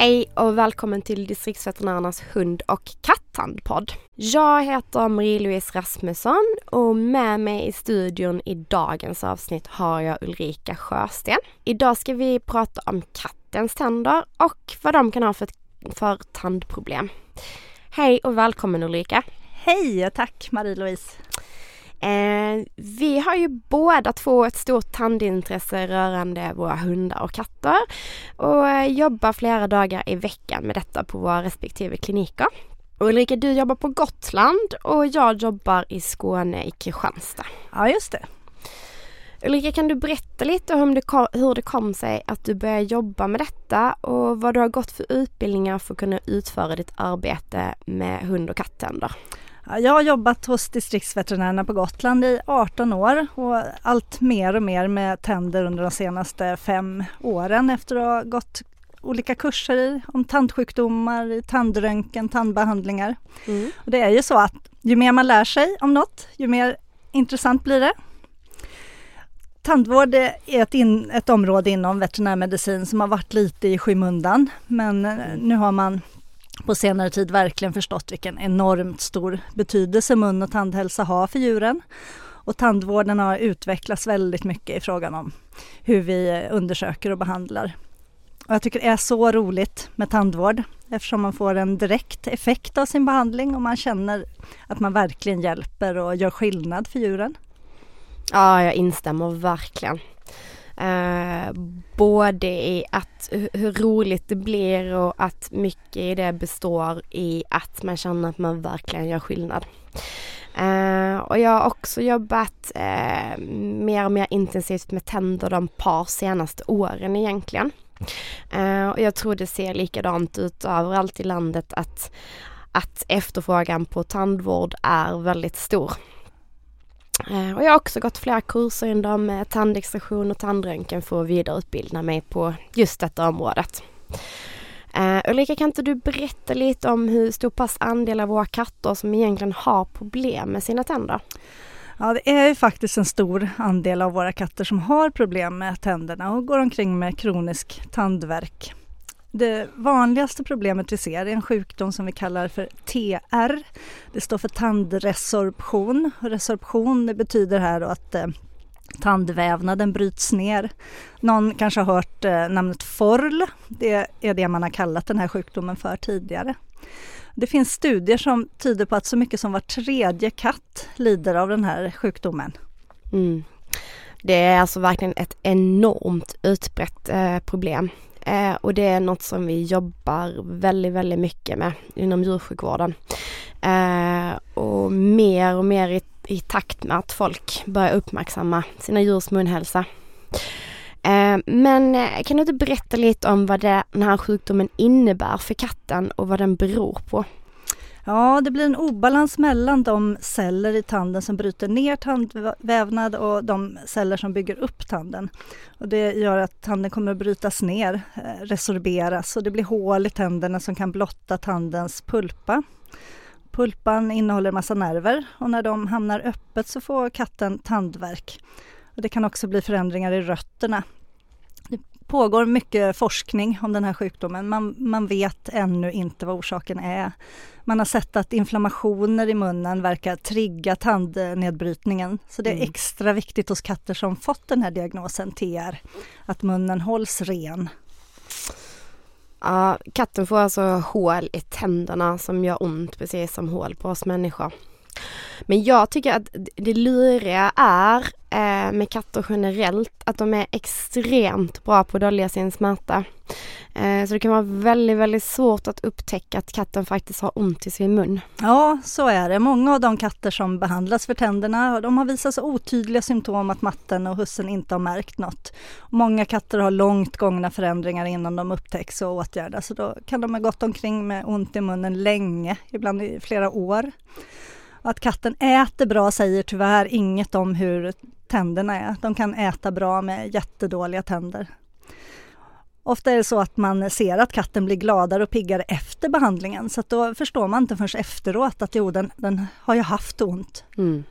Hej och välkommen till distriktsveterinärernas hund och kattandpodd. Jag heter Marie-Louise Rasmusson och med mig i studion i dagens avsnitt har jag Ulrika Sjösten. Idag ska vi prata om kattens tänder och vad de kan ha för, för tandproblem. Hej och välkommen Ulrika! Hej och tack Marie-Louise! Eh, vi har ju båda två ett stort tandintresse rörande våra hundar och katter och eh, jobbar flera dagar i veckan med detta på våra respektive kliniker. Ulrika, du jobbar på Gotland och jag jobbar i Skåne i Kristianstad. Ja, just det. Ulrika, kan du berätta lite om det, hur det kom sig att du började jobba med detta och vad du har gått för utbildningar för att kunna utföra ditt arbete med hund och kattänder? Jag har jobbat hos distriktsveterinärerna på Gotland i 18 år och allt mer och mer med tänder under de senaste fem åren efter att ha gått olika kurser om tandsjukdomar, tandröntgen, tandbehandlingar. Mm. Och det är ju så att ju mer man lär sig om något, ju mer intressant blir det. Tandvård är ett, in, ett område inom veterinärmedicin som har varit lite i skymundan men nu har man på senare tid verkligen förstått vilken enormt stor betydelse mun och tandhälsa har för djuren. Och tandvården har utvecklats väldigt mycket i frågan om hur vi undersöker och behandlar. Och jag tycker det är så roligt med tandvård eftersom man får en direkt effekt av sin behandling och man känner att man verkligen hjälper och gör skillnad för djuren. Ja, jag instämmer verkligen. Eh, både i att hur roligt det blir och att mycket i det består i att man känner att man verkligen gör skillnad. Uh, och jag har också jobbat uh, mer och mer intensivt med tänder de par senaste åren egentligen. Uh, och jag tror det ser likadant ut överallt i landet att, att efterfrågan på tandvård är väldigt stor. Eh, och jag har också gått flera kurser inom eh, tandextraktion och tandröntgen för att vidareutbilda mig på just detta området. Uh, Ulrika, kan inte du berätta lite om hur stor pass andel av våra katter som egentligen har problem med sina tänder? Ja, det är ju faktiskt en stor andel av våra katter som har problem med tänderna och går omkring med kronisk tandvärk. Det vanligaste problemet vi ser är en sjukdom som vi kallar för TR. Det står för tandresorption. Resorption betyder här att eh, tandvävnaden bryts ner. Någon kanske har hört eh, namnet FORL. Det är det man har kallat den här sjukdomen för tidigare. Det finns studier som tyder på att så mycket som var tredje katt lider av den här sjukdomen. Mm. Det är alltså verkligen ett enormt utbrett eh, problem. Eh, och det är något som vi jobbar väldigt, väldigt mycket med inom djursjukvården. Eh, och mer och mer i, i, takt med att folk börjar uppmärksamma sina djurs munhälsa. Eh, men eh, kan du inte berätta lite om vad det, den här sjukdomen innebär för katten och vad den beror på? Ja, det blir en obalans mellan de celler i tanden som bryter ner tandvävnad och de celler som bygger upp tanden. Och det gör att tanden kommer att brytas ner, eh, resorberas och det blir hål i tänderna som kan blotta tandens pulpa. Pulpan innehåller massa nerver och när de hamnar öppet så får katten tandvärk. Och det kan också bli förändringar i rötterna pågår mycket forskning om den här sjukdomen. Man, man vet ännu inte vad orsaken är. Man har sett att inflammationer i munnen verkar trigga tandnedbrytningen. Så det är mm. extra viktigt hos katter som fått den här diagnosen TR, att munnen hålls ren. Ja, katten får alltså hål i tänderna som gör ont precis som hål på oss människor. Men jag tycker att det luriga är eh, med katter generellt att de är extremt bra på att dölja sin smärta. Eh, så det kan vara väldigt, väldigt svårt att upptäcka att katten faktiskt har ont i sin mun. Ja, så är det. Många av de katter som behandlas för tänderna, de har visat så otydliga symptom att matten och hussen inte har märkt något. Många katter har långt gångna förändringar innan de upptäcks och åtgärdas, så då kan de ha gått omkring med ont i munnen länge, ibland i flera år. Att katten äter bra säger tyvärr inget om hur tänderna är. De kan äta bra med jättedåliga tänder. Ofta är det så att man ser att katten blir gladare och piggare efter behandlingen så då förstår man inte förrän efteråt att jo, den, den har ju haft ont. Mm.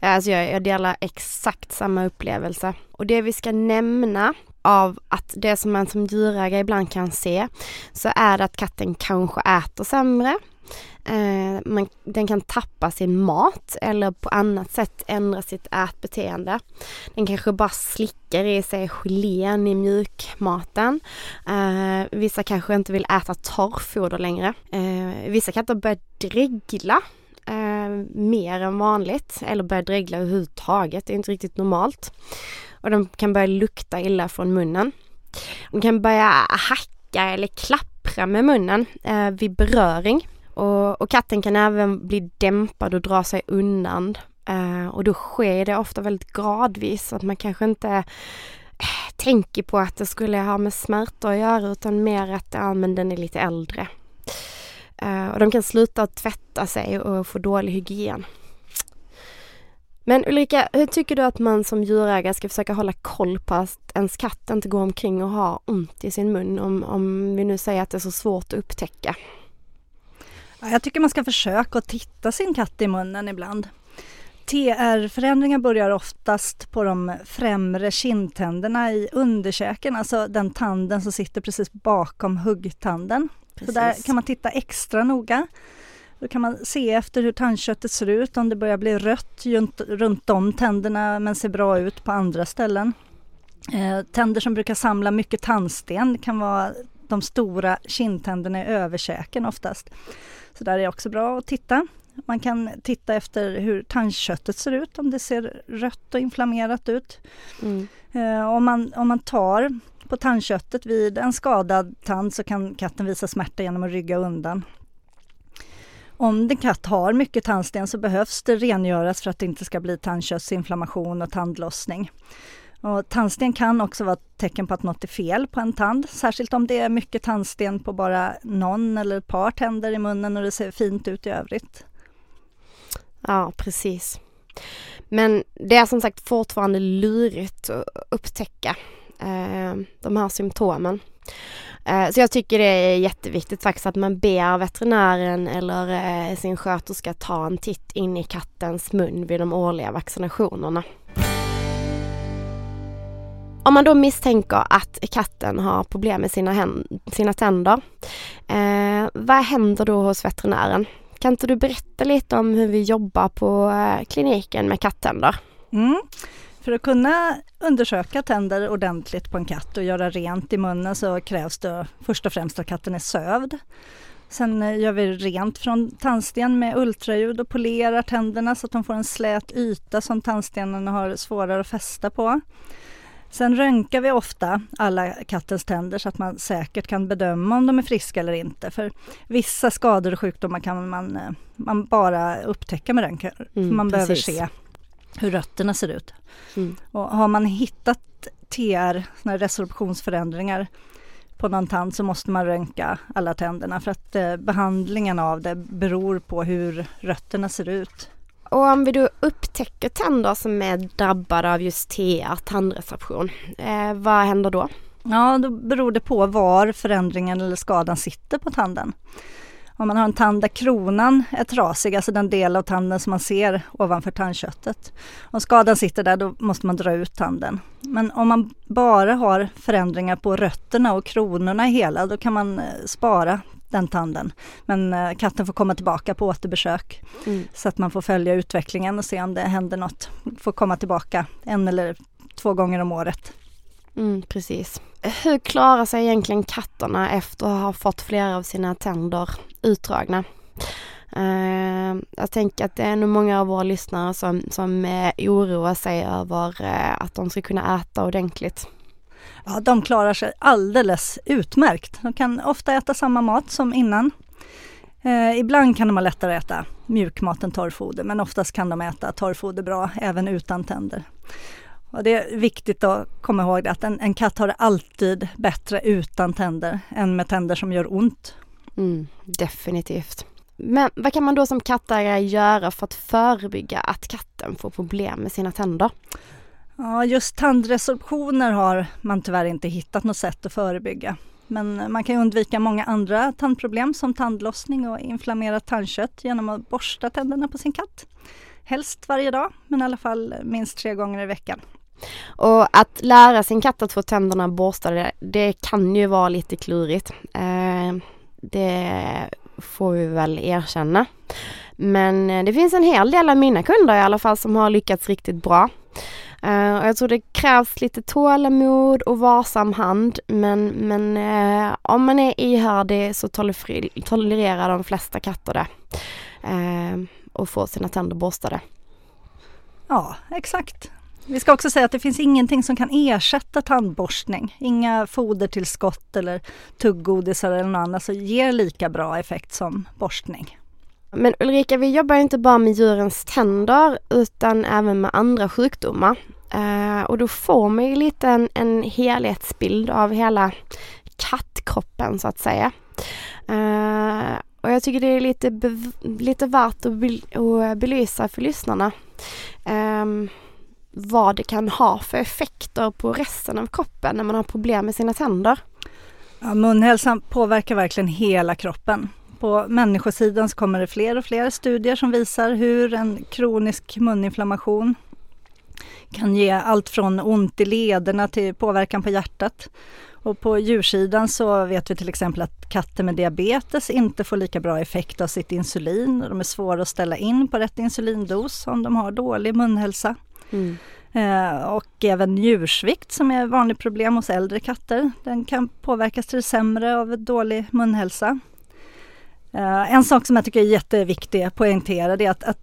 Alltså jag, jag delar exakt samma upplevelse. Och det vi ska nämna av att det som man som djurägare ibland kan se så är det att katten kanske äter sämre. Eh, man, den kan tappa sin mat eller på annat sätt ändra sitt ätbeteende. Den kanske bara slickar i sig gelén i mjukmaten. Eh, vissa kanske inte vill äta torrfoder längre. Eh, vissa katter börjar dregla eh, mer än vanligt eller börjar dregla överhuvudtaget. Det är inte riktigt normalt. Och de kan börja lukta illa från munnen. De kan börja hacka eller klappra med munnen eh, vid beröring. Och, och, katten kan även bli dämpad och dra sig undan. Eh, och då sker det ofta väldigt gradvis så att man kanske inte eh, tänker på att det skulle ha med smärta att göra utan mer att ja, men den är lite äldre. Eh, och de kan sluta tvätta sig och få dålig hygien. Men Ulrika, hur tycker du att man som djurägare ska försöka hålla koll på att ens katt inte går omkring och har ont i sin mun om, om vi nu säger att det är så svårt att upptäcka? Jag tycker man ska försöka att titta sin katt i munnen ibland. TR-förändringar börjar oftast på de främre kindtänderna i underkäken, alltså den tanden som sitter precis bakom huggtanden. Precis. Så där kan man titta extra noga. Då kan man se efter hur tandköttet ser ut, om det börjar bli rött runt, om tänderna men ser bra ut på andra ställen. Eh, tänder som brukar samla mycket tandsten kan vara de stora kindtänderna i överkäken oftast. Så där är också bra att titta. Man kan titta efter hur tandköttet ser ut, om det ser rött och inflammerat ut. Mm. Eh, om, man, om man tar på tandköttet vid en skadad tand så kan katten visa smärta genom att rygga undan. Om en katt har mycket tandsten så behövs det rengöras för att det inte ska bli tandköttsinflammation och tandlossning. Och tandsten kan också vara ett tecken på att något är fel på en tand, särskilt om det är mycket tandsten på bara någon eller ett par tänder i munnen och det ser fint ut i övrigt. Ja, precis. Men det är som sagt fortfarande lurigt att upptäcka eh, de här symptomen. Eh, så jag tycker det är jätteviktigt faktiskt att man ber veterinären eller eh, sin sköterska ta en titt in i kattens mun vid de årliga vaccinationerna. Om man då misstänker att katten har problem med sina, sina tänder, eh, vad händer då hos veterinären? Kan inte du berätta lite om hur vi jobbar på eh, kliniken med kattänder? Mm. För att kunna undersöka tänder ordentligt på en katt och göra rent i munnen så krävs det först och främst att katten är sövd. Sen eh, gör vi rent från tandsten med ultraljud och polerar tänderna så att de får en slät yta som tandstenarna har svårare att fästa på. Sen röntgar vi ofta alla kattens tänder så att man säkert kan bedöma om de är friska eller inte. För vissa skador och sjukdomar kan man, eh, man bara upptäcka med röntgen. Mm, man precis. behöver se hur rötterna ser ut. Mm. Och har man hittat TR, resorptionsförändringar på någon tand så måste man röntga alla tänderna för att eh, behandlingen av det beror på hur rötterna ser ut. Och om vi då upptäcker tänder som är drabbade av just TR, tandresorption, eh, vad händer då? Ja, då beror det på var förändringen eller skadan sitter på tanden. Om man har en tand där kronan är trasig, alltså den del av tanden som man ser ovanför tandköttet. Om skadan sitter där då måste man dra ut tanden. Men om man bara har förändringar på rötterna och kronorna hela då kan man eh, spara den tanden. Men eh, katten får komma tillbaka på återbesök mm. så att man får följa utvecklingen och se om det händer något. Får komma tillbaka en eller två gånger om året. Mm, precis. Hur klarar sig egentligen katterna efter att ha fått flera av sina tänder utdragna? Uh, jag tänker att det är nog många av våra lyssnare som, som uh, oroar sig över uh, att de ska kunna äta ordentligt. Ja, de klarar sig alldeles utmärkt. De kan ofta äta samma mat som innan. Ibland kan de ha lättare att äta mjukmat än torrfoder men oftast kan de äta torrfoder bra även utan tänder. Och det är viktigt att komma ihåg att en, en katt har det alltid bättre utan tänder än med tänder som gör ont. Mm, definitivt. Men vad kan man då som kattägare göra för att förebygga att katten får problem med sina tänder? Ja, just tandresorptioner har man tyvärr inte hittat något sätt att förebygga. Men man kan undvika många andra tandproblem som tandlossning och inflammerat tandkött genom att borsta tänderna på sin katt. Helst varje dag, men i alla fall minst tre gånger i veckan. Och att lära sin katt att få tänderna borstade, det kan ju vara lite klurigt. Eh, det får vi väl erkänna. Men eh, det finns en hel del av mina kunder i alla fall som har lyckats riktigt bra. Eh, och jag tror det krävs lite tålamod och varsam hand men, men eh, om man är ihärdig så tolererar de flesta katter det. Och får sina tänder borstade. Ja, exakt. Vi ska också säga att det finns ingenting som kan ersätta tandborstning. Inga fodertillskott eller tuggodisar eller något annat som ger lika bra effekt som borstning. Men Ulrika, vi jobbar inte bara med djurens tänder utan även med andra sjukdomar. Uh, och då får man ju lite en, en helhetsbild av hela kattkroppen så att säga. Uh, och jag tycker det är lite, lite värt att, be att belysa för lyssnarna um, vad det kan ha för effekter på resten av kroppen när man har problem med sina tänder. Ja, munhälsan påverkar verkligen hela kroppen. På människosidan så kommer det fler och fler studier som visar hur en kronisk muninflammation kan ge allt från ont i lederna till påverkan på hjärtat. Och på djursidan så vet vi till exempel att katter med diabetes inte får lika bra effekt av sitt insulin. De är svåra att ställa in på rätt insulindos om de har dålig munhälsa. Mm. Eh, och även njursvikt som är ett vanligt problem hos äldre katter. Den kan påverkas till det sämre av dålig munhälsa. Eh, en sak som jag tycker är jätteviktig att poängtera det är att, att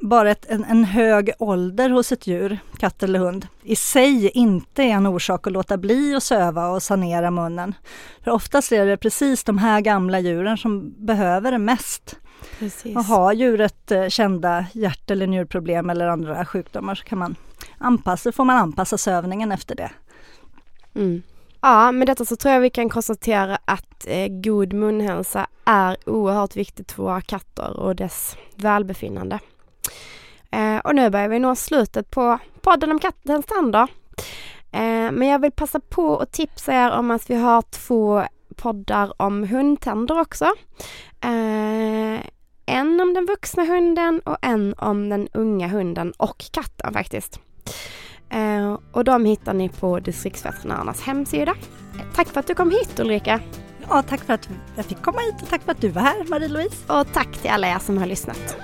bara ett, en, en, hög ålder hos ett djur, katt eller hund, i sig inte är en orsak att låta bli att söva och sanera munnen. För oftast är det precis de här gamla djuren som behöver det mest. Precis. Och har djuret eh, kända hjärt eller njurproblem eller andra sjukdomar så kan man anpassa, får man anpassa sövningen efter det. Mm. Ja, med detta så tror jag vi kan konstatera att eh, god munhälsa är oerhört viktigt för våra katter och dess välbefinnande. Eh, och nu börjar vi nå slutet på podden om kattens tänder. Eh, men jag vill passa på att tipsa er om att vi har två poddar om hundtänder också. Eh, en om den vuxna hunden och en om den unga hunden och katten faktiskt. Eh, och de hittar ni på distriktsveterinärernas hemsida. Tack för att du kom hit Ulrika. Ja, tack för att jag fick komma hit och tack för att du var här Marie-Louise. Och tack till alla er som har lyssnat.